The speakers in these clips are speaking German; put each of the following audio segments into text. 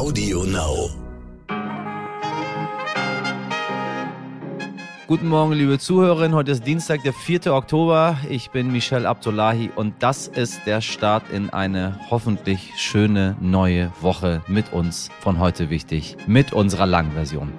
Audio Now. Guten Morgen, liebe Zuhörerinnen. Heute ist Dienstag, der 4. Oktober. Ich bin Michel Abdullahi und das ist der Start in eine hoffentlich schöne neue Woche mit uns von heute wichtig, mit unserer langen Version.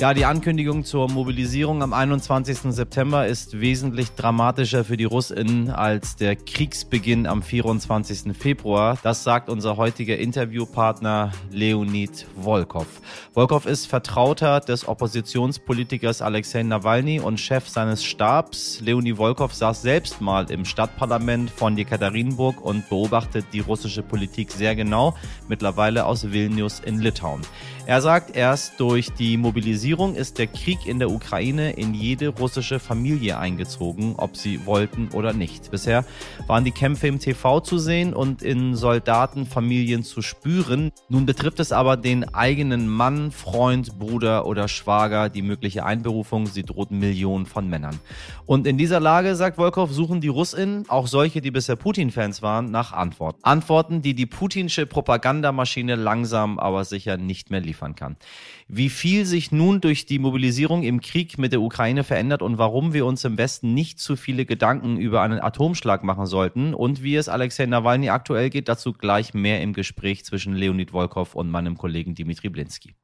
Ja, die Ankündigung zur Mobilisierung am 21. September ist wesentlich dramatischer für die Russinnen als der Kriegsbeginn am 24. Februar. Das sagt unser heutiger Interviewpartner Leonid Volkov. Volkov ist Vertrauter des Oppositionspolitikers Alexei Nawalny und Chef seines Stabs. Leonid Volkov saß selbst mal im Stadtparlament von Jekaterinburg und beobachtet die russische Politik sehr genau, mittlerweile aus Vilnius in Litauen. Er sagt, erst durch die Mobilisierung ist der Krieg in der Ukraine in jede russische Familie eingezogen, ob sie wollten oder nicht. Bisher waren die Kämpfe im TV zu sehen und in Soldatenfamilien zu spüren. Nun betrifft es aber den eigenen Mann, Freund, Bruder oder Schwager, die mögliche Einberufung. Sie droht Millionen von Männern. Und in dieser Lage, sagt Volkov, suchen die Russinnen, auch solche, die bisher Putin-Fans waren, nach Antworten. Antworten, die die putinsche Propagandamaschine langsam aber sicher nicht mehr liefert liefern kann. Wie viel sich nun durch die Mobilisierung im Krieg mit der Ukraine verändert und warum wir uns im Westen nicht zu viele Gedanken über einen Atomschlag machen sollten und wie es Alexei Nawalny aktuell geht, dazu gleich mehr im Gespräch zwischen Leonid Volkov und meinem Kollegen Dimitri Blinski.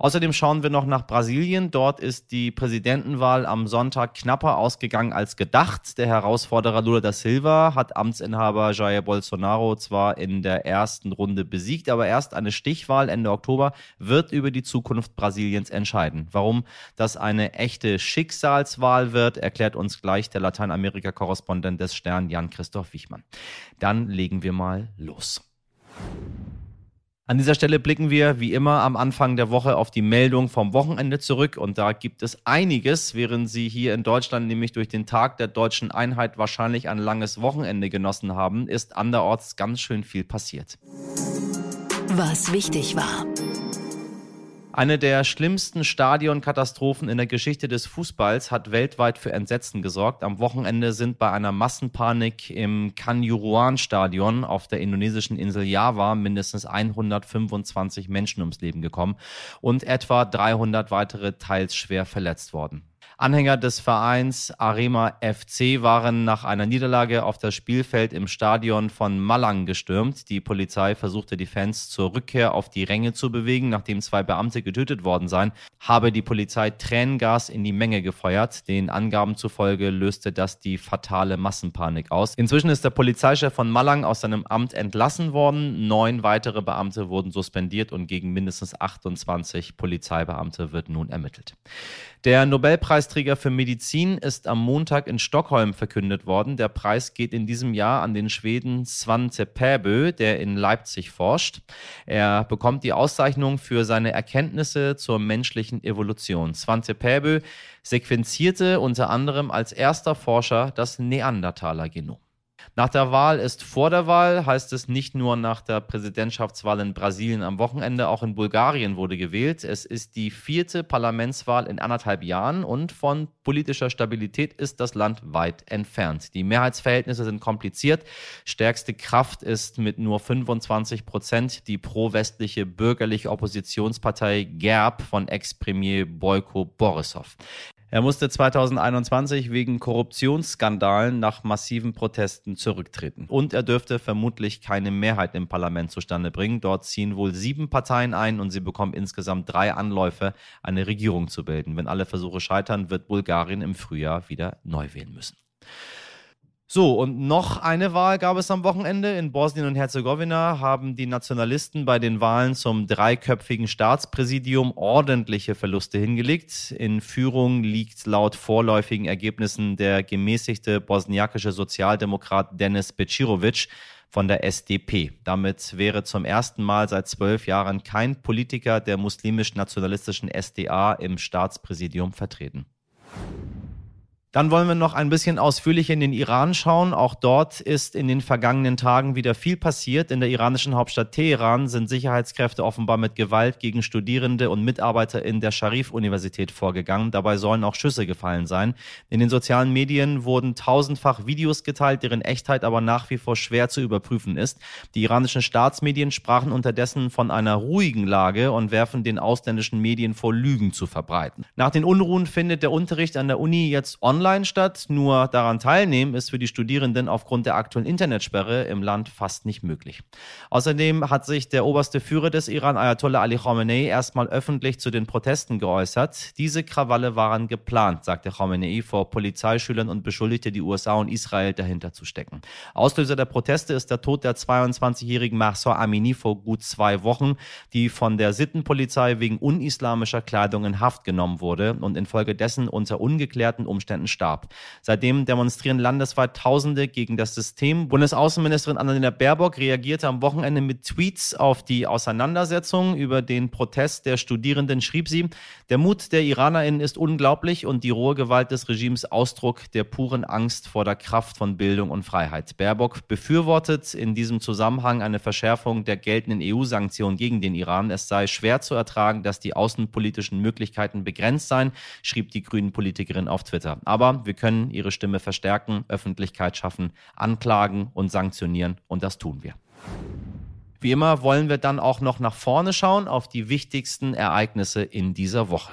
Außerdem schauen wir noch nach Brasilien. Dort ist die Präsidentenwahl am Sonntag knapper ausgegangen als gedacht. Der Herausforderer Lula da Silva hat Amtsinhaber Jair Bolsonaro zwar in der ersten Runde besiegt, aber erst eine Stichwahl Ende Oktober wird über die Zukunft Zukunft Brasiliens entscheiden. Warum das eine echte Schicksalswahl wird, erklärt uns gleich der Lateinamerika-Korrespondent des Stern Jan-Christoph Wichmann. Dann legen wir mal los. An dieser Stelle blicken wir wie immer am Anfang der Woche auf die Meldung vom Wochenende zurück und da gibt es einiges, während Sie hier in Deutschland nämlich durch den Tag der deutschen Einheit wahrscheinlich ein langes Wochenende genossen haben, ist anderorts ganz schön viel passiert. Was wichtig war. Eine der schlimmsten Stadionkatastrophen in der Geschichte des Fußballs hat weltweit für Entsetzen gesorgt. Am Wochenende sind bei einer Massenpanik im Kanjuruan-Stadion auf der indonesischen Insel Java mindestens 125 Menschen ums Leben gekommen und etwa 300 weitere teils schwer verletzt worden. Anhänger des Vereins Arema FC waren nach einer Niederlage auf das Spielfeld im Stadion von Malang gestürmt. Die Polizei versuchte die Fans zur Rückkehr auf die Ränge zu bewegen, nachdem zwei Beamte getötet worden seien, habe die Polizei Tränengas in die Menge gefeuert. Den Angaben zufolge löste das die fatale Massenpanik aus. Inzwischen ist der Polizeichef von Malang aus seinem Amt entlassen worden. Neun weitere Beamte wurden suspendiert und gegen mindestens 28 Polizeibeamte wird nun ermittelt. Der Nobelpreisträger für Medizin ist am Montag in Stockholm verkündet worden. Der Preis geht in diesem Jahr an den Schweden Svante Pääbö, der in Leipzig forscht. Er bekommt die Auszeichnung für seine Erkenntnisse zur menschlichen Evolution. Svante Pääbö sequenzierte unter anderem als erster Forscher das Neandertaler-Genom. Nach der Wahl ist vor der Wahl, heißt es nicht nur nach der Präsidentschaftswahl in Brasilien am Wochenende, auch in Bulgarien wurde gewählt. Es ist die vierte Parlamentswahl in anderthalb Jahren und von politischer Stabilität ist das Land weit entfernt. Die Mehrheitsverhältnisse sind kompliziert. Stärkste Kraft ist mit nur 25 Prozent die pro-westliche bürgerliche Oppositionspartei GERB von Ex-Premier Boyko Borisov. Er musste 2021 wegen Korruptionsskandalen nach massiven Protesten zurücktreten. Und er dürfte vermutlich keine Mehrheit im Parlament zustande bringen. Dort ziehen wohl sieben Parteien ein und sie bekommen insgesamt drei Anläufe, eine Regierung zu bilden. Wenn alle Versuche scheitern, wird Bulgarien im Frühjahr wieder neu wählen müssen. So, und noch eine Wahl gab es am Wochenende. In Bosnien und Herzegowina haben die Nationalisten bei den Wahlen zum dreiköpfigen Staatspräsidium ordentliche Verluste hingelegt. In Führung liegt laut vorläufigen Ergebnissen der gemäßigte bosniakische Sozialdemokrat Denis Becirovic von der SDP. Damit wäre zum ersten Mal seit zwölf Jahren kein Politiker der muslimisch-nationalistischen SDA im Staatspräsidium vertreten. Dann wollen wir noch ein bisschen ausführlicher in den Iran schauen. Auch dort ist in den vergangenen Tagen wieder viel passiert. In der iranischen Hauptstadt Teheran sind Sicherheitskräfte offenbar mit Gewalt gegen Studierende und Mitarbeiter in der Sharif-Universität vorgegangen. Dabei sollen auch Schüsse gefallen sein. In den sozialen Medien wurden tausendfach Videos geteilt, deren Echtheit aber nach wie vor schwer zu überprüfen ist. Die iranischen Staatsmedien sprachen unterdessen von einer ruhigen Lage und werfen den ausländischen Medien vor, Lügen zu verbreiten. Nach den Unruhen findet der Unterricht an der Uni jetzt online online statt. Nur daran teilnehmen ist für die Studierenden aufgrund der aktuellen Internetsperre im Land fast nicht möglich. Außerdem hat sich der oberste Führer des Iran, Ayatollah Ali Khamenei, erstmal öffentlich zu den Protesten geäußert. Diese Krawalle waren geplant, sagte Khamenei vor Polizeischülern und beschuldigte die USA und Israel dahinter zu stecken. Auslöser der Proteste ist der Tod der 22-jährigen Mahsa Amini vor gut zwei Wochen, die von der Sittenpolizei wegen unislamischer Kleidung in Haft genommen wurde und infolgedessen unter ungeklärten Umständen starb. Seitdem demonstrieren landesweit Tausende gegen das System. Bundesaußenministerin Annalena Baerbock reagierte am Wochenende mit Tweets auf die Auseinandersetzung über den Protest der Studierenden, schrieb sie, der Mut der IranerInnen ist unglaublich und die rohe Gewalt des Regimes Ausdruck der puren Angst vor der Kraft von Bildung und Freiheit. Baerbock befürwortet in diesem Zusammenhang eine Verschärfung der geltenden EU-Sanktionen gegen den Iran. Es sei schwer zu ertragen, dass die außenpolitischen Möglichkeiten begrenzt seien, schrieb die grünen Politikerin auf Twitter. Aber aber wir können ihre Stimme verstärken, Öffentlichkeit schaffen, anklagen und sanktionieren und das tun wir. Wie immer wollen wir dann auch noch nach vorne schauen auf die wichtigsten Ereignisse in dieser Woche.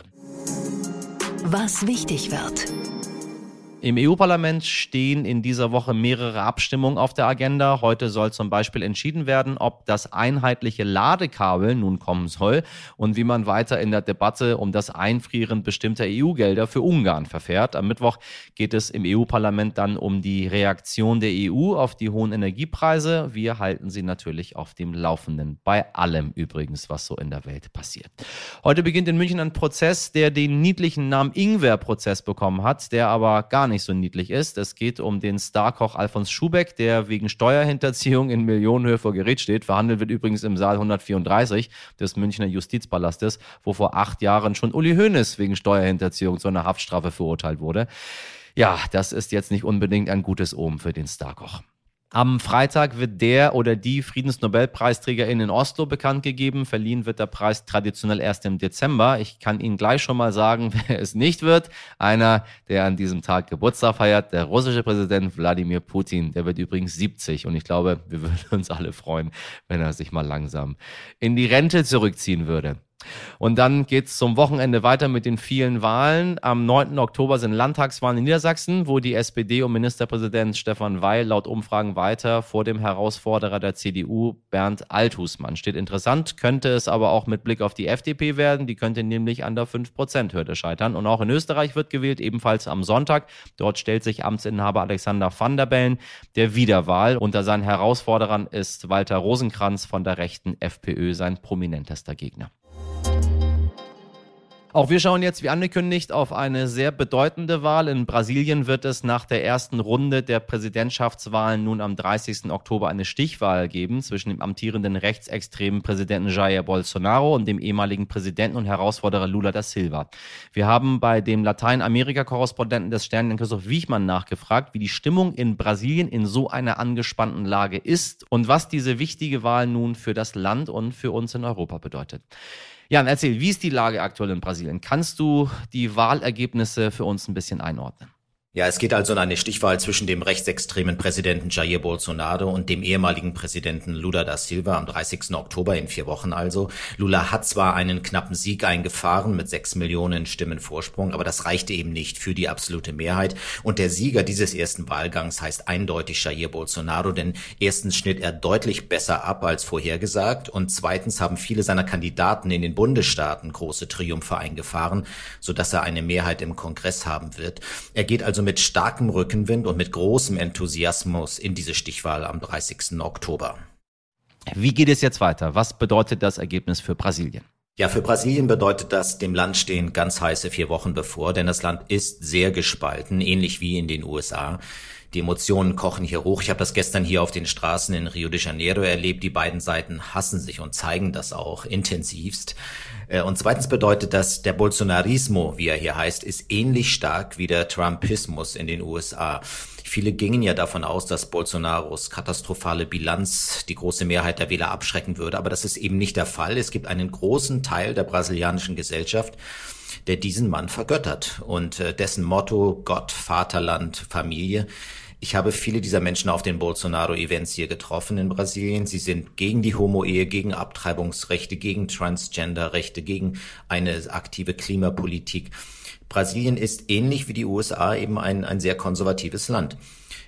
Was wichtig wird. Im EU-Parlament stehen in dieser Woche mehrere Abstimmungen auf der Agenda. Heute soll zum Beispiel entschieden werden, ob das einheitliche Ladekabel nun kommen soll und wie man weiter in der Debatte um das Einfrieren bestimmter EU-Gelder für Ungarn verfährt. Am Mittwoch geht es im EU-Parlament dann um die Reaktion der EU auf die hohen Energiepreise. Wir halten sie natürlich auf dem Laufenden. Bei allem übrigens, was so in der Welt passiert. Heute beginnt in München ein Prozess, der den niedlichen Namen Ingwer-Prozess bekommen hat, der aber gar nicht so niedlich ist. Es geht um den Starkoch Alfons Schubeck, der wegen Steuerhinterziehung in Millionenhöhe vor Gericht steht. Verhandelt wird übrigens im Saal 134 des Münchner Justizpalastes, wo vor acht Jahren schon Uli Hoeneß wegen Steuerhinterziehung zu einer Haftstrafe verurteilt wurde. Ja, das ist jetzt nicht unbedingt ein gutes Omen für den Starkoch. Am Freitag wird der oder die Friedensnobelpreisträgerin in Oslo bekannt gegeben. Verliehen wird der Preis traditionell erst im Dezember. Ich kann Ihnen gleich schon mal sagen, wer es nicht wird. Einer, der an diesem Tag Geburtstag feiert, der russische Präsident Wladimir Putin. Der wird übrigens 70 und ich glaube, wir würden uns alle freuen, wenn er sich mal langsam in die Rente zurückziehen würde. Und dann geht's zum Wochenende weiter mit den vielen Wahlen. Am 9. Oktober sind Landtagswahlen in Niedersachsen, wo die SPD und Ministerpräsident Stefan Weil laut Umfragen weiter vor dem Herausforderer der CDU Bernd Althusmann steht. Interessant könnte es aber auch mit Blick auf die FDP werden. Die könnte nämlich an der 5%-Hürde scheitern. Und auch in Österreich wird gewählt, ebenfalls am Sonntag. Dort stellt sich Amtsinhaber Alexander van der Bellen der Wiederwahl. Unter seinen Herausforderern ist Walter Rosenkranz von der rechten FPÖ sein prominentester Gegner. Auch wir schauen jetzt, wie angekündigt, auf eine sehr bedeutende Wahl. In Brasilien wird es nach der ersten Runde der Präsidentschaftswahlen nun am 30. Oktober eine Stichwahl geben zwischen dem amtierenden rechtsextremen Präsidenten Jair Bolsonaro und dem ehemaligen Präsidenten und Herausforderer Lula da Silva. Wir haben bei dem Lateinamerika-Korrespondenten des Stern, Christoph Wiechmann, nachgefragt, wie die Stimmung in Brasilien in so einer angespannten Lage ist und was diese wichtige Wahl nun für das Land und für uns in Europa bedeutet. Jan, erzähl, wie ist die Lage aktuell in Brasilien? Kannst du die Wahlergebnisse für uns ein bisschen einordnen? Ja, es geht also um eine Stichwahl zwischen dem rechtsextremen Präsidenten Jair Bolsonaro und dem ehemaligen Präsidenten Lula da Silva am 30. Oktober in vier Wochen also. Lula hat zwar einen knappen Sieg eingefahren mit sechs Millionen Stimmen Vorsprung, aber das reichte eben nicht für die absolute Mehrheit. Und der Sieger dieses ersten Wahlgangs heißt eindeutig Jair Bolsonaro, denn erstens schnitt er deutlich besser ab als vorhergesagt und zweitens haben viele seiner Kandidaten in den Bundesstaaten große Triumphe eingefahren, sodass er eine Mehrheit im Kongress haben wird. Er geht also also mit starkem Rückenwind und mit großem Enthusiasmus in diese Stichwahl am 30. Oktober. Wie geht es jetzt weiter? Was bedeutet das Ergebnis für Brasilien? Ja, für Brasilien bedeutet das, dem Land stehen ganz heiße vier Wochen bevor, denn das Land ist sehr gespalten, ähnlich wie in den USA. Die Emotionen kochen hier hoch. Ich habe das gestern hier auf den Straßen in Rio de Janeiro erlebt. Die beiden Seiten hassen sich und zeigen das auch intensivst. Äh, und zweitens bedeutet das, der Bolsonarismo, wie er hier heißt, ist ähnlich stark wie der Trumpismus in den USA. Viele gingen ja davon aus, dass Bolsonaros katastrophale Bilanz die große Mehrheit der Wähler abschrecken würde. Aber das ist eben nicht der Fall. Es gibt einen großen Teil der brasilianischen Gesellschaft, der diesen Mann vergöttert und äh, dessen Motto Gott, Vaterland, Familie ich habe viele dieser Menschen auf den Bolsonaro-Events hier getroffen in Brasilien. Sie sind gegen die Homo-Ehe, gegen Abtreibungsrechte, gegen Transgender-Rechte, gegen eine aktive Klimapolitik. Brasilien ist ähnlich wie die USA eben ein, ein sehr konservatives Land.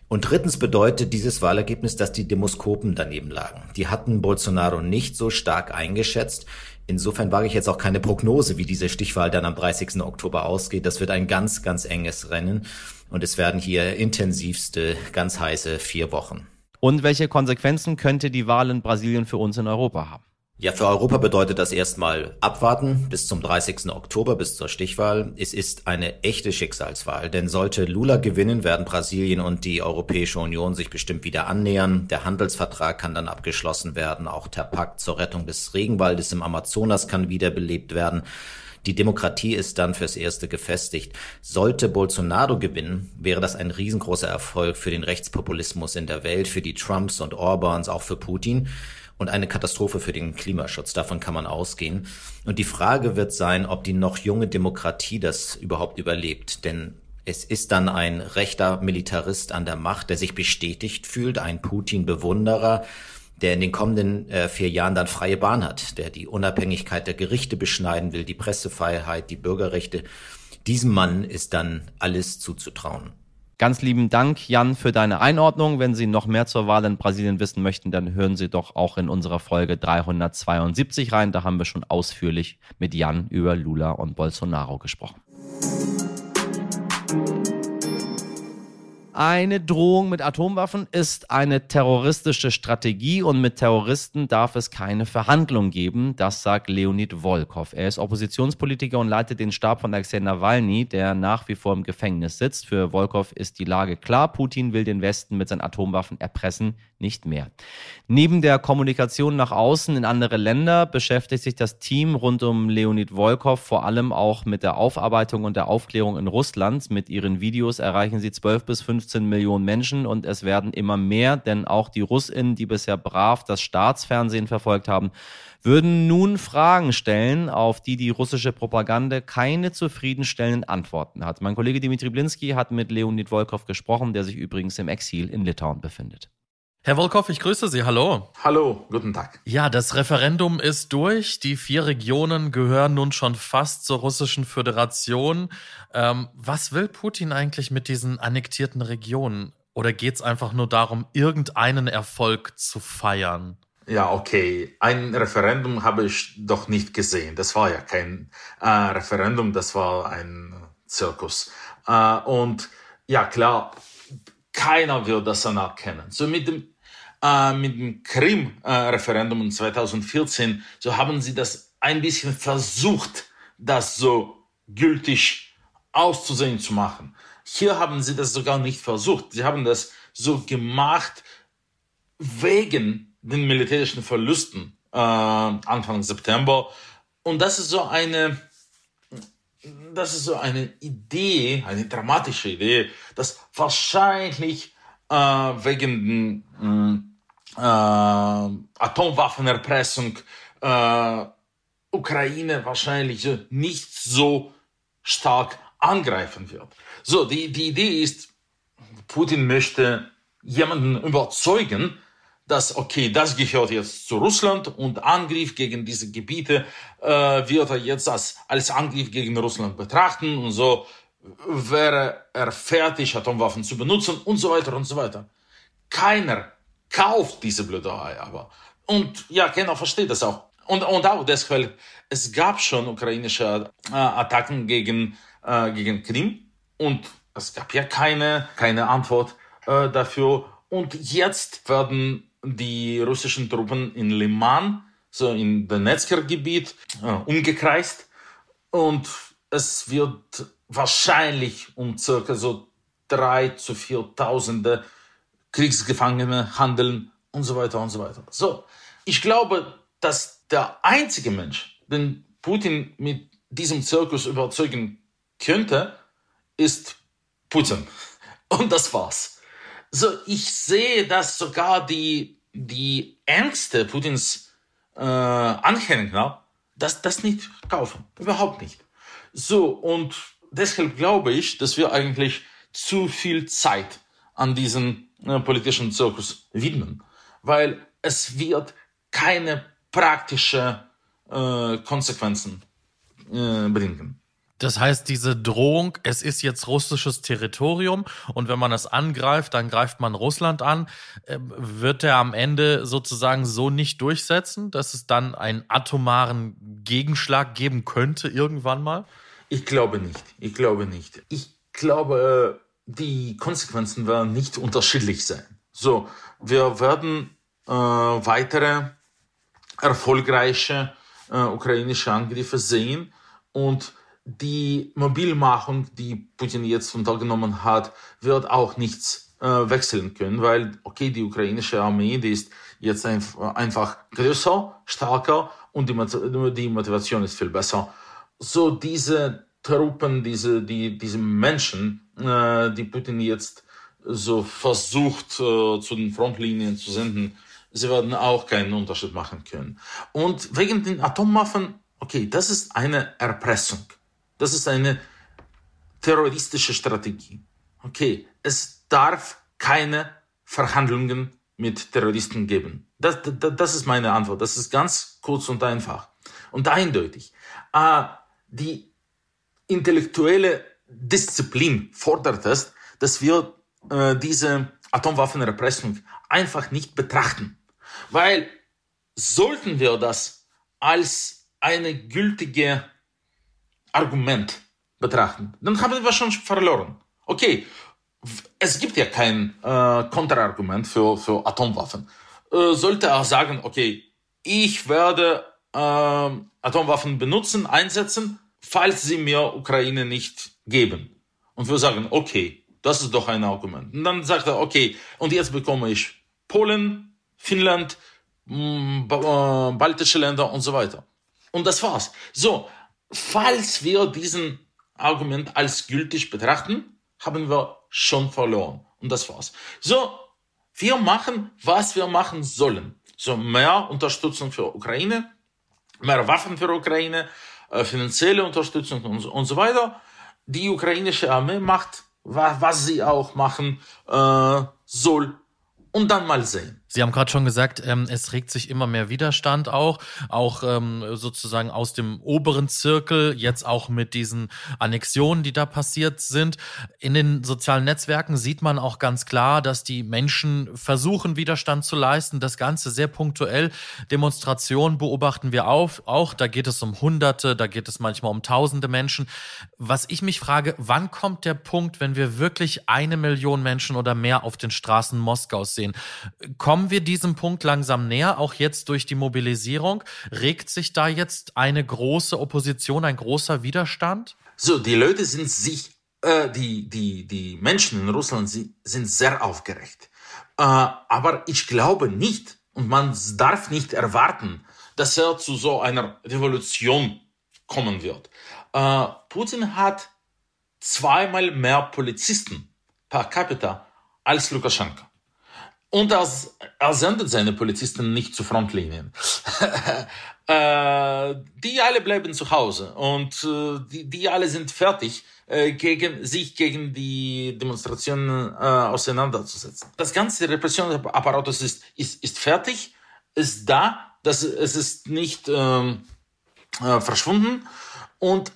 Und drittens bedeutet dieses Wahlergebnis, dass die Demoskopen daneben lagen. Die hatten Bolsonaro nicht so stark eingeschätzt. Insofern wage ich jetzt auch keine Prognose, wie diese Stichwahl dann am 30. Oktober ausgeht. Das wird ein ganz, ganz enges Rennen. Und es werden hier intensivste, ganz heiße vier Wochen. Und welche Konsequenzen könnte die Wahl in Brasilien für uns in Europa haben? Ja, für Europa bedeutet das erstmal abwarten bis zum 30. Oktober, bis zur Stichwahl. Es ist eine echte Schicksalswahl, denn sollte Lula gewinnen, werden Brasilien und die Europäische Union sich bestimmt wieder annähern. Der Handelsvertrag kann dann abgeschlossen werden, auch der Pakt zur Rettung des Regenwaldes im Amazonas kann wiederbelebt werden. Die Demokratie ist dann fürs Erste gefestigt. Sollte Bolsonaro gewinnen, wäre das ein riesengroßer Erfolg für den Rechtspopulismus in der Welt, für die Trumps und Orbans, auch für Putin und eine Katastrophe für den Klimaschutz. Davon kann man ausgehen. Und die Frage wird sein, ob die noch junge Demokratie das überhaupt überlebt. Denn es ist dann ein rechter Militarist an der Macht, der sich bestätigt fühlt, ein Putin-Bewunderer, der in den kommenden äh, vier Jahren dann freie Bahn hat, der die Unabhängigkeit der Gerichte beschneiden will, die Pressefreiheit, die Bürgerrechte. Diesem Mann ist dann alles zuzutrauen. Ganz lieben Dank, Jan, für deine Einordnung. Wenn Sie noch mehr zur Wahl in Brasilien wissen möchten, dann hören Sie doch auch in unserer Folge 372 rein. Da haben wir schon ausführlich mit Jan über Lula und Bolsonaro gesprochen. Eine Drohung mit Atomwaffen ist eine terroristische Strategie und mit Terroristen darf es keine Verhandlung geben. Das sagt Leonid Volkov. Er ist Oppositionspolitiker und leitet den Stab von Alexei Nawalny, der nach wie vor im Gefängnis sitzt. Für Volkov ist die Lage klar. Putin will den Westen mit seinen Atomwaffen erpressen, nicht mehr. Neben der Kommunikation nach außen in andere Länder beschäftigt sich das Team rund um Leonid Volkov vor allem auch mit der Aufarbeitung und der Aufklärung in Russland. Mit ihren Videos erreichen sie 12 bis 15 15 Millionen Menschen und es werden immer mehr, denn auch die Russinnen, die bisher brav das Staatsfernsehen verfolgt haben, würden nun Fragen stellen, auf die die russische Propaganda keine zufriedenstellenden Antworten hat. Mein Kollege Dimitri Blinski hat mit Leonid Volkov gesprochen, der sich übrigens im Exil in Litauen befindet. Herr Wolkow, ich grüße Sie. Hallo. Hallo, guten Tag. Ja, das Referendum ist durch. Die vier Regionen gehören nun schon fast zur Russischen Föderation. Ähm, was will Putin eigentlich mit diesen annektierten Regionen? Oder geht es einfach nur darum, irgendeinen Erfolg zu feiern? Ja, okay. Ein Referendum habe ich doch nicht gesehen. Das war ja kein äh, Referendum, das war ein Zirkus. Äh, und ja, klar, keiner will das anerkennen. So mit dem äh, mit dem Krim-Referendum 2014, so haben sie das ein bisschen versucht, das so gültig auszusehen zu machen. Hier haben sie das sogar nicht versucht. Sie haben das so gemacht wegen den militärischen Verlusten äh, Anfang September. Und das ist so eine, das ist so eine Idee, eine dramatische Idee, dass wahrscheinlich äh, wegen den äh, Atomwaffenerpressung äh, Ukraine wahrscheinlich nicht so stark angreifen wird. So, die, die Idee ist, Putin möchte jemanden überzeugen, dass, okay, das gehört jetzt zu Russland und Angriff gegen diese Gebiete äh, wird er jetzt als, als Angriff gegen Russland betrachten und so wäre er fertig, Atomwaffen zu benutzen und so weiter und so weiter. Keiner kauft diese Blöderei aber. Und ja, keiner versteht das auch. Und, und auch deshalb, es gab schon ukrainische äh, Attacken gegen, äh, gegen Krim und es gab ja keine, keine Antwort äh, dafür. Und jetzt werden die russischen Truppen in Liman, so in Donetsker-Gebiet, äh, umgekreist und es wird wahrscheinlich um circa so drei zu viertausende Kriegsgefangene handeln und so weiter und so weiter. So, ich glaube, dass der einzige Mensch, den Putin mit diesem Zirkus überzeugen könnte, ist Putin. Und das war's. So, ich sehe, dass sogar die, die Ängste Putins äh, Anhänger das, das nicht kaufen. Überhaupt nicht. So, und deshalb glaube ich, dass wir eigentlich zu viel Zeit an diesen politischen Zirkus widmen, weil es wird keine praktische äh, Konsequenzen äh, bringen. Das heißt, diese Drohung, es ist jetzt russisches Territorium und wenn man es angreift, dann greift man Russland an, äh, wird er am Ende sozusagen so nicht durchsetzen, dass es dann einen atomaren Gegenschlag geben könnte irgendwann mal? Ich glaube nicht. Ich glaube nicht. Ich glaube, die Konsequenzen werden nicht unterschiedlich sein. So, wir werden äh, weitere erfolgreiche äh, ukrainische Angriffe sehen und die Mobilmachung, die Putin jetzt untergenommen hat, wird auch nichts äh, wechseln können, weil, okay, die ukrainische Armee, die ist jetzt ein, einfach größer, stärker und die, die Motivation ist viel besser. So diese Truppen, diese, die, diese Menschen, äh, die Putin jetzt so versucht äh, zu den Frontlinien zu senden, sie werden auch keinen Unterschied machen können. Und wegen den Atomwaffen, okay, das ist eine Erpressung. Das ist eine terroristische Strategie. Okay, es darf keine Verhandlungen mit Terroristen geben. Das, das, das ist meine Antwort. Das ist ganz kurz und einfach und eindeutig. Äh, die intellektuelle Disziplin fordert es, dass wir äh, diese Atomwaffenrepressung einfach nicht betrachten. Weil sollten wir das als eine gültige Argument betrachten, dann haben wir schon verloren. Okay, es gibt ja kein äh, Konterargument für, für Atomwaffen. Äh, sollte er sagen, okay, ich werde äh, Atomwaffen benutzen, einsetzen, falls sie mir Ukraine nicht geben. Und wir sagen, okay, das ist doch ein Argument. Und dann sagt er, okay, und jetzt bekomme ich Polen, Finnland, mm, äh, baltische Länder und so weiter. Und das war's. So, falls wir diesen Argument als gültig betrachten, haben wir schon verloren. Und das war's. So, wir machen, was wir machen sollen. So, mehr Unterstützung für Ukraine, mehr Waffen für Ukraine, finanzielle Unterstützung und, und so weiter. Die ukrainische Armee macht, was, was sie auch machen äh, soll. Und dann mal sehen. Sie haben gerade schon gesagt, ähm, es regt sich immer mehr Widerstand auch, auch ähm, sozusagen aus dem oberen Zirkel, jetzt auch mit diesen Annexionen, die da passiert sind. In den sozialen Netzwerken sieht man auch ganz klar, dass die Menschen versuchen, Widerstand zu leisten. Das Ganze sehr punktuell. Demonstrationen beobachten wir auf, auch. Da geht es um Hunderte, da geht es manchmal um Tausende Menschen. Was ich mich frage, wann kommt der Punkt, wenn wir wirklich eine Million Menschen oder mehr auf den Straßen Moskaus sehen? Kommen kommen wir diesem Punkt langsam näher, auch jetzt durch die Mobilisierung? Regt sich da jetzt eine große Opposition, ein großer Widerstand? So, die Leute sind sich, äh, die, die, die Menschen in Russland sind, sehr aufgeregt. Äh, aber ich glaube nicht, und man darf nicht erwarten, dass er zu so einer Revolution kommen wird. Äh, Putin hat zweimal mehr Polizisten per capita als Lukaschenko. Und er, er sendet seine Polizisten nicht zu Frontlinien. äh, die alle bleiben zu Hause und äh, die, die alle sind fertig, äh, gegen, sich gegen die Demonstrationen äh, auseinanderzusetzen. Das ganze Repressionsapparatus ist, ist, ist fertig, ist da, das, es ist nicht ähm, äh, verschwunden und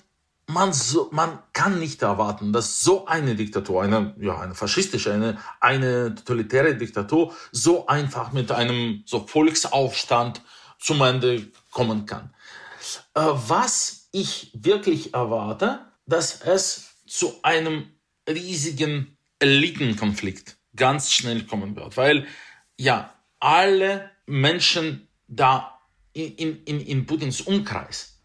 man, so, man kann nicht erwarten, dass so eine Diktatur, eine, ja, eine faschistische, eine, eine totalitäre Diktatur so einfach mit einem so Volksaufstand zum Ende kommen kann. Äh, was ich wirklich erwarte, dass es zu einem riesigen Elitenkonflikt ganz schnell kommen wird, weil ja alle Menschen da in, in, in Putins Umkreis,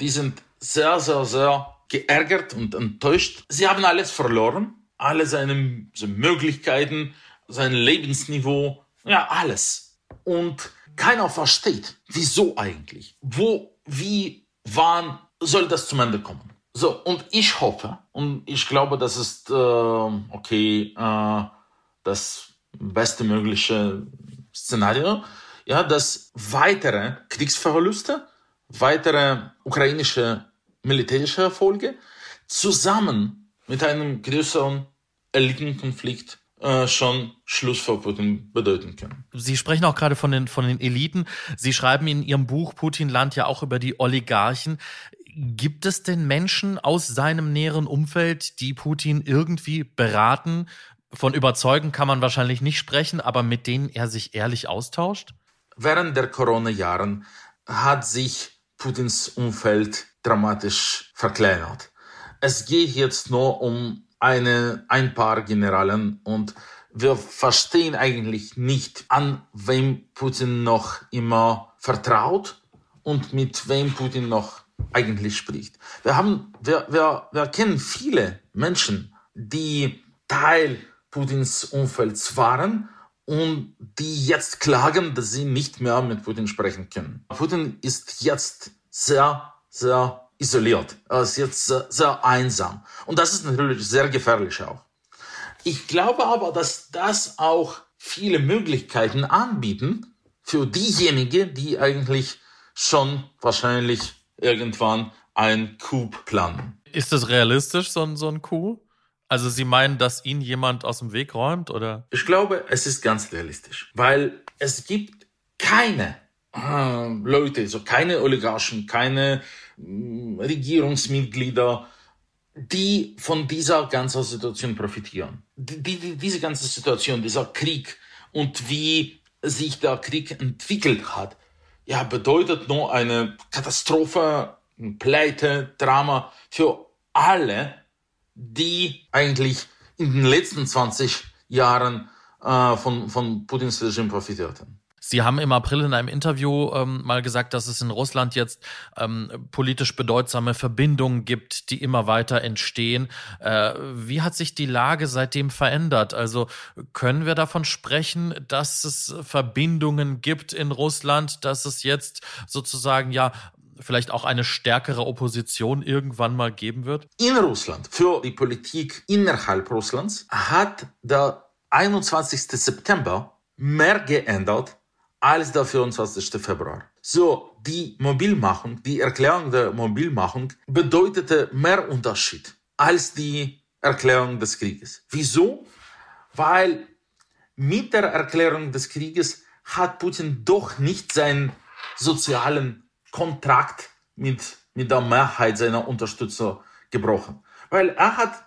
die sind sehr, sehr, sehr geärgert und enttäuscht. Sie haben alles verloren, alle seine Möglichkeiten, sein Lebensniveau, ja, alles. Und keiner versteht, wieso eigentlich, wo, wie, wann soll das zum Ende kommen. So, und ich hoffe, und ich glaube, das ist, äh, okay, äh, das beste mögliche Szenario, ja, dass weitere Kriegsverluste, weitere ukrainische militärische Erfolge zusammen mit einem größeren Elitenkonflikt äh, schon Schluss vor Putin bedeuten können. Sie sprechen auch gerade von den, von den Eliten. Sie schreiben in Ihrem Buch Putin-Land ja auch über die Oligarchen. Gibt es denn Menschen aus seinem näheren Umfeld, die Putin irgendwie beraten? Von überzeugen kann man wahrscheinlich nicht sprechen, aber mit denen er sich ehrlich austauscht? Während der Corona-Jahren hat sich Putins Umfeld dramatisch verkleinert. Es geht jetzt nur um eine, ein paar Generalen und wir verstehen eigentlich nicht, an wem Putin noch immer vertraut und mit wem Putin noch eigentlich spricht. Wir haben, wir, wir, wir kennen viele Menschen, die Teil Putins Umfelds waren und die jetzt klagen, dass sie nicht mehr mit Putin sprechen können. Putin ist jetzt sehr, sehr isoliert. Er ist jetzt sehr, sehr einsam. Und das ist natürlich sehr gefährlich auch. Ich glaube aber, dass das auch viele Möglichkeiten anbieten für diejenigen, die eigentlich schon wahrscheinlich irgendwann ein Coup planen. Ist das realistisch, so ein, so ein Coup? Also Sie meinen, dass Ihnen jemand aus dem Weg räumt, oder? Ich glaube, es ist ganz realistisch, weil es gibt keine äh, Leute, so keine Oligarchen, keine Regierungsmitglieder, die von dieser ganzen Situation profitieren. Die, die, diese ganze Situation, dieser Krieg und wie sich der Krieg entwickelt hat, ja, bedeutet nur eine Katastrophe, Pleite, Drama für alle, die eigentlich in den letzten 20 Jahren äh, von, von Putins Regime profitierten. Sie haben im April in einem Interview ähm, mal gesagt, dass es in Russland jetzt ähm, politisch bedeutsame Verbindungen gibt, die immer weiter entstehen. Äh, wie hat sich die Lage seitdem verändert? Also können wir davon sprechen, dass es Verbindungen gibt in Russland, dass es jetzt sozusagen ja vielleicht auch eine stärkere Opposition irgendwann mal geben wird? In Russland, für die Politik innerhalb Russlands, hat der 21. September mehr geändert als der 24. Februar. So, die Mobilmachung, die Erklärung der Mobilmachung bedeutete mehr Unterschied als die Erklärung des Krieges. Wieso? Weil mit der Erklärung des Krieges hat Putin doch nicht seinen sozialen Kontrakt mit, mit der Mehrheit seiner Unterstützer gebrochen. Weil er hat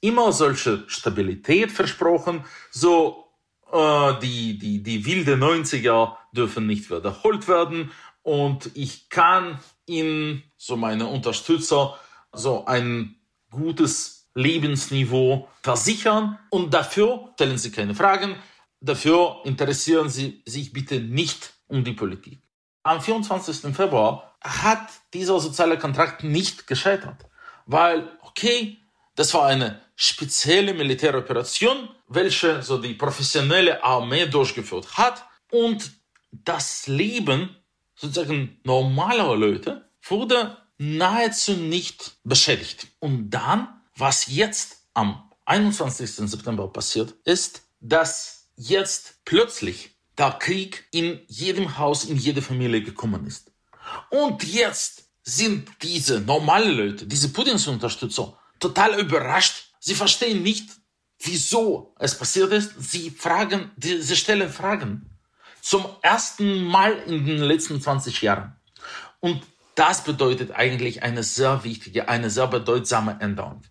immer solche Stabilität versprochen, so äh, die, die, die wilde 90er dürfen nicht wiederholt werden. Und ich kann Ihnen, so meine Unterstützer, so ein gutes Lebensniveau versichern. Und dafür stellen Sie keine Fragen. Dafür interessieren Sie sich bitte nicht um die Politik. Am 24. Februar hat dieser soziale Kontrakt nicht gescheitert, weil, okay, das war eine spezielle Militäroperation, welche so die professionelle Armee durchgeführt hat und das Leben sozusagen normaler Leute wurde nahezu nicht beschädigt. Und dann, was jetzt am 21. September passiert, ist, dass jetzt plötzlich der Krieg in jedem Haus, in jede Familie gekommen ist. Und jetzt sind diese normalen Leute, diese Putins Unterstützer, total überrascht. Sie verstehen nicht, wieso es passiert ist. Sie fragen, sie stellen Fragen. Zum ersten Mal in den letzten 20 Jahren. Und das bedeutet eigentlich eine sehr wichtige, eine sehr bedeutsame Änderung.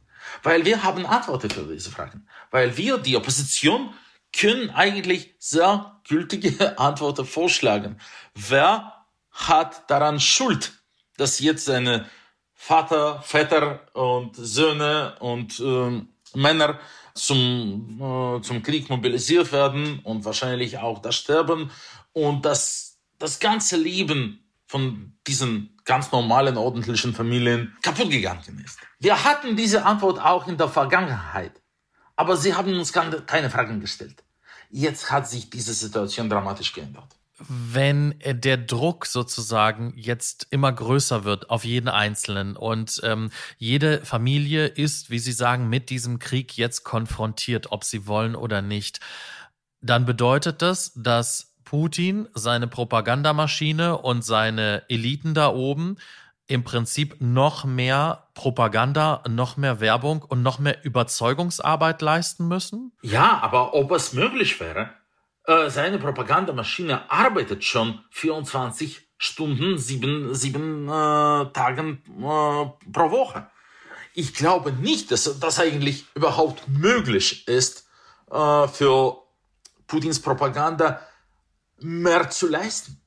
Weil wir haben Antworten für diese Fragen. Weil wir, die Opposition, können eigentlich sehr gültige Antworten vorschlagen. Wer hat daran Schuld, dass jetzt eine Vater, Väter und Söhne und äh, Männer zum, äh, zum Krieg mobilisiert werden und wahrscheinlich auch das Sterben und dass das ganze Leben von diesen ganz normalen, ordentlichen Familien kaputt gegangen ist. Wir hatten diese Antwort auch in der Vergangenheit, aber sie haben uns keine Fragen gestellt. Jetzt hat sich diese Situation dramatisch geändert. Wenn der Druck sozusagen jetzt immer größer wird auf jeden Einzelnen und ähm, jede Familie ist, wie Sie sagen, mit diesem Krieg jetzt konfrontiert, ob sie wollen oder nicht, dann bedeutet das, dass Putin seine Propagandamaschine und seine Eliten da oben im Prinzip noch mehr Propaganda, noch mehr Werbung und noch mehr Überzeugungsarbeit leisten müssen? Ja, aber ob es möglich wäre, äh, seine Propagandamaschine arbeitet schon 24 Stunden, sieben, sieben äh, Tagen äh, pro Woche. Ich glaube nicht, dass das eigentlich überhaupt möglich ist, äh, für Putins Propaganda mehr zu leisten.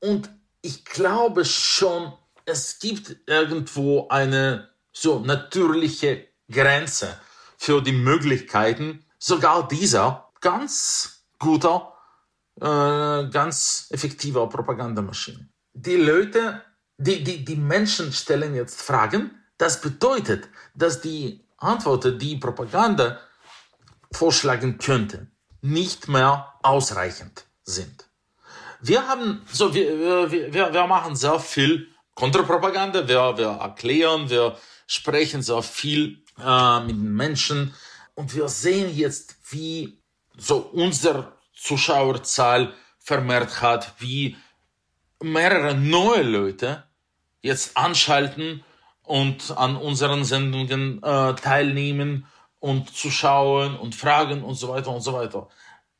Und ich glaube schon, es gibt irgendwo eine so natürliche Grenze für die Möglichkeiten sogar dieser ganz guter, äh, ganz effektiver Propagandamaschine. Die Leute, die, die, die Menschen stellen jetzt Fragen. Das bedeutet, dass die Antworten, die Propaganda vorschlagen könnte, nicht mehr ausreichend sind. Wir haben, so, wir, wir, wir machen sehr viel Kontrapropaganda, wir, wir erklären, wir sprechen sehr viel äh, mit den Menschen und wir sehen jetzt, wie so unser Zuschauerzahl vermehrt hat, wie mehrere neue Leute jetzt anschalten und an unseren Sendungen äh, teilnehmen und zuschauen und fragen und so weiter und so weiter.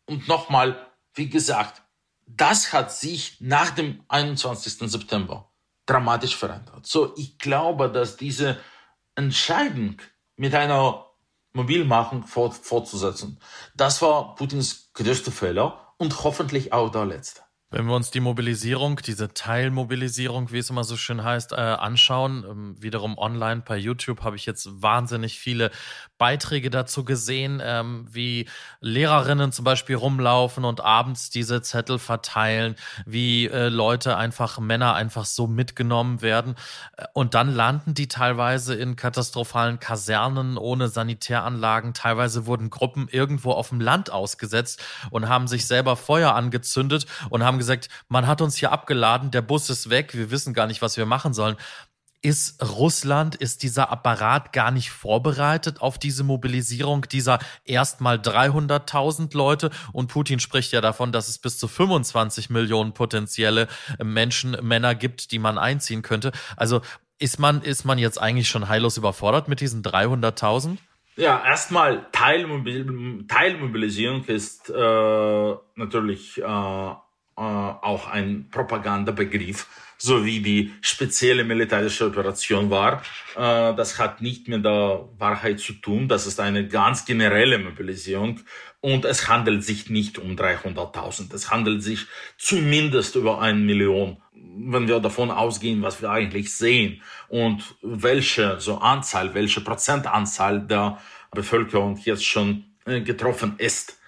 Und nochmal, wie gesagt, das hat sich nach dem 21. September dramatisch verändert. So, ich glaube, dass diese Entscheidung mit einer Mobilmachung fort, fortzusetzen. Das war Putins größter Fehler und hoffentlich auch der letzte. Wenn wir uns die Mobilisierung, diese Teilmobilisierung, wie es immer so schön heißt, äh, anschauen, ähm, wiederum online bei YouTube habe ich jetzt wahnsinnig viele Beiträge dazu gesehen, ähm, wie Lehrerinnen zum Beispiel rumlaufen und abends diese Zettel verteilen, wie äh, Leute einfach, Männer einfach so mitgenommen werden. Äh, und dann landen die teilweise in katastrophalen Kasernen ohne Sanitäranlagen. Teilweise wurden Gruppen irgendwo auf dem Land ausgesetzt und haben sich selber Feuer angezündet und haben gesagt, man hat uns hier abgeladen, der Bus ist weg, wir wissen gar nicht, was wir machen sollen. Ist Russland, ist dieser Apparat gar nicht vorbereitet auf diese Mobilisierung dieser erstmal 300.000 Leute? Und Putin spricht ja davon, dass es bis zu 25 Millionen potenzielle Menschen, Männer gibt, die man einziehen könnte. Also ist man, ist man jetzt eigentlich schon heillos überfordert mit diesen 300.000? Ja, erstmal Teilmobil Teilmobilisierung ist äh, natürlich äh, äh, auch ein Propagandabegriff, so wie die spezielle militärische Operation war. Äh, das hat nicht mit der Wahrheit zu tun. Das ist eine ganz generelle Mobilisierung. Und es handelt sich nicht um 300.000. Es handelt sich zumindest über eine Million wenn wir davon ausgehen, was wir eigentlich sehen und welche so Anzahl, welche Prozentanzahl der Bevölkerung jetzt schon äh, getroffen ist.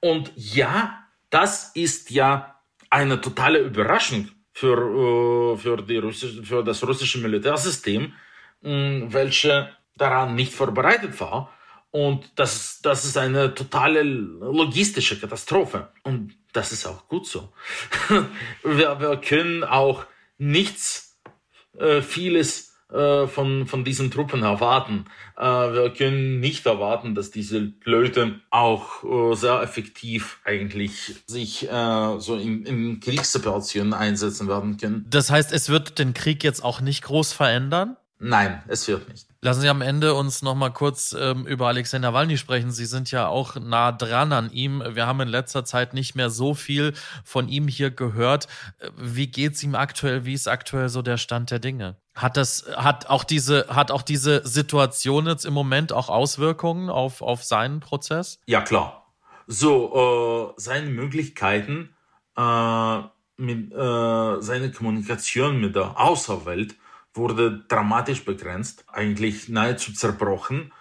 Und ja, das ist ja eine totale Überraschung für, äh, für, die russische, für das russische Militärsystem, welche daran nicht vorbereitet war. Und das, das ist eine totale logistische Katastrophe. Und das ist auch gut so. wir, wir können auch nichts, äh, vieles von, von diesen Truppen erwarten. Äh, wir können nicht erwarten, dass diese Leute auch äh, sehr effektiv eigentlich sich äh, so in, in Kriegssituationen einsetzen werden können. Das heißt, es wird den Krieg jetzt auch nicht groß verändern? Nein, es wird nicht. Lassen Sie am Ende uns noch mal kurz ähm, über Alexander Nawalny sprechen. Sie sind ja auch nah dran an ihm. Wir haben in letzter Zeit nicht mehr so viel von ihm hier gehört. Wie geht's ihm aktuell? Wie ist aktuell so der Stand der Dinge? Hat das, hat auch diese, hat auch diese Situation jetzt im Moment auch Auswirkungen auf, auf seinen Prozess? Ja, klar. So, äh, seine Möglichkeiten, äh, mit, äh, seine Kommunikation mit der Außerwelt wurde dramatisch begrenzt, eigentlich nahezu zerbrochen.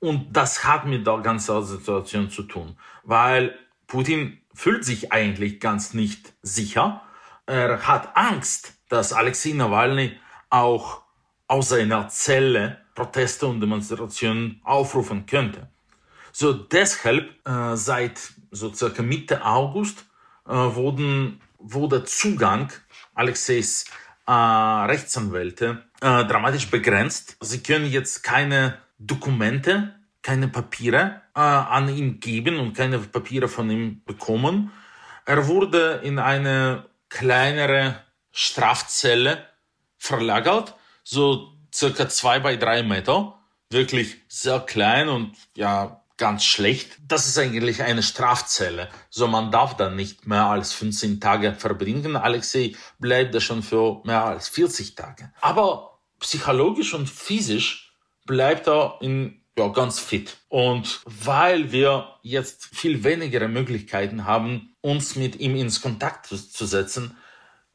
Und das hat mit der ganzen Situation zu tun, weil Putin fühlt sich eigentlich ganz nicht sicher. Er hat Angst, dass Alexei Nawalny auch aus seiner Zelle Proteste und Demonstrationen aufrufen könnte. So deshalb äh, seit so circa Mitte August äh, wurden, wurde Zugang Alexeis äh, Rechtsanwälte äh, dramatisch begrenzt. Sie können jetzt keine Dokumente, keine Papiere äh, an ihn geben und keine Papiere von ihm bekommen. Er wurde in eine kleinere Strafzelle verlagert, so circa zwei bei drei Meter, wirklich sehr klein und ja ganz schlecht. Das ist eigentlich eine Strafzelle. So man darf da nicht mehr als 15 Tage verbringen. Alexei bleibt da schon für mehr als 40 Tage. Aber psychologisch und physisch bleibt er in ja, ganz fit. Und weil wir jetzt viel weniger Möglichkeiten haben, uns mit ihm ins Kontakt zu setzen,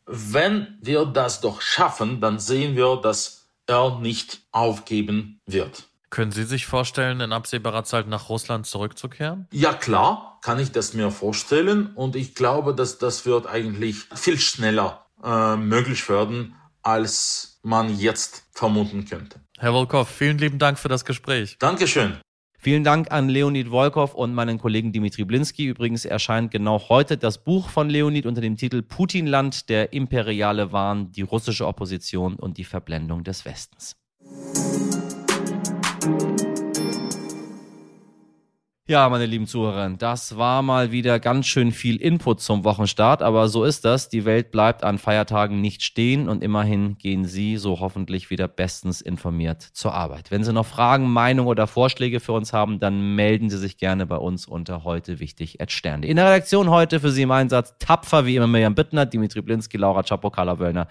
wenn wir das doch schaffen, dann sehen wir, dass er nicht aufgeben wird. Können Sie sich vorstellen, in absehbarer Zeit nach Russland zurückzukehren? Ja klar, kann ich das mir vorstellen und ich glaube, dass das wird eigentlich viel schneller äh, möglich werden, als man jetzt vermuten könnte. Herr Volkov, vielen lieben Dank für das Gespräch. Dankeschön. Vielen Dank an Leonid Volkov und meinen Kollegen Dimitri Blinski. Übrigens erscheint genau heute das Buch von Leonid unter dem Titel Putinland, der imperiale Wahn, die russische Opposition und die Verblendung des Westens. Ja, meine lieben Zuhörer, das war mal wieder ganz schön viel Input zum Wochenstart, aber so ist das. Die Welt bleibt an Feiertagen nicht stehen und immerhin gehen Sie so hoffentlich wieder bestens informiert zur Arbeit. Wenn Sie noch Fragen, Meinungen oder Vorschläge für uns haben, dann melden Sie sich gerne bei uns unter heute wichtig Sterne. In der Redaktion heute für Sie im Einsatz tapfer wie immer Mirjam Bittner, Dimitri Blinski, Laura Czapo, Carla Wöllner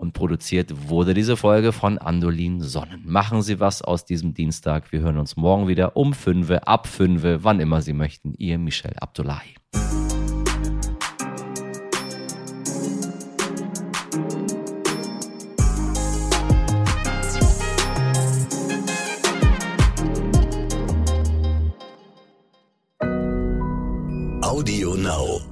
und produziert wurde diese Folge von Andolin Sonnen. Machen Sie was aus diesem Dienstag. Wir hören uns morgen wieder um 5, ab 5, wann immer Sie möchten. Ihr Michel Abdullahi. Audio Now.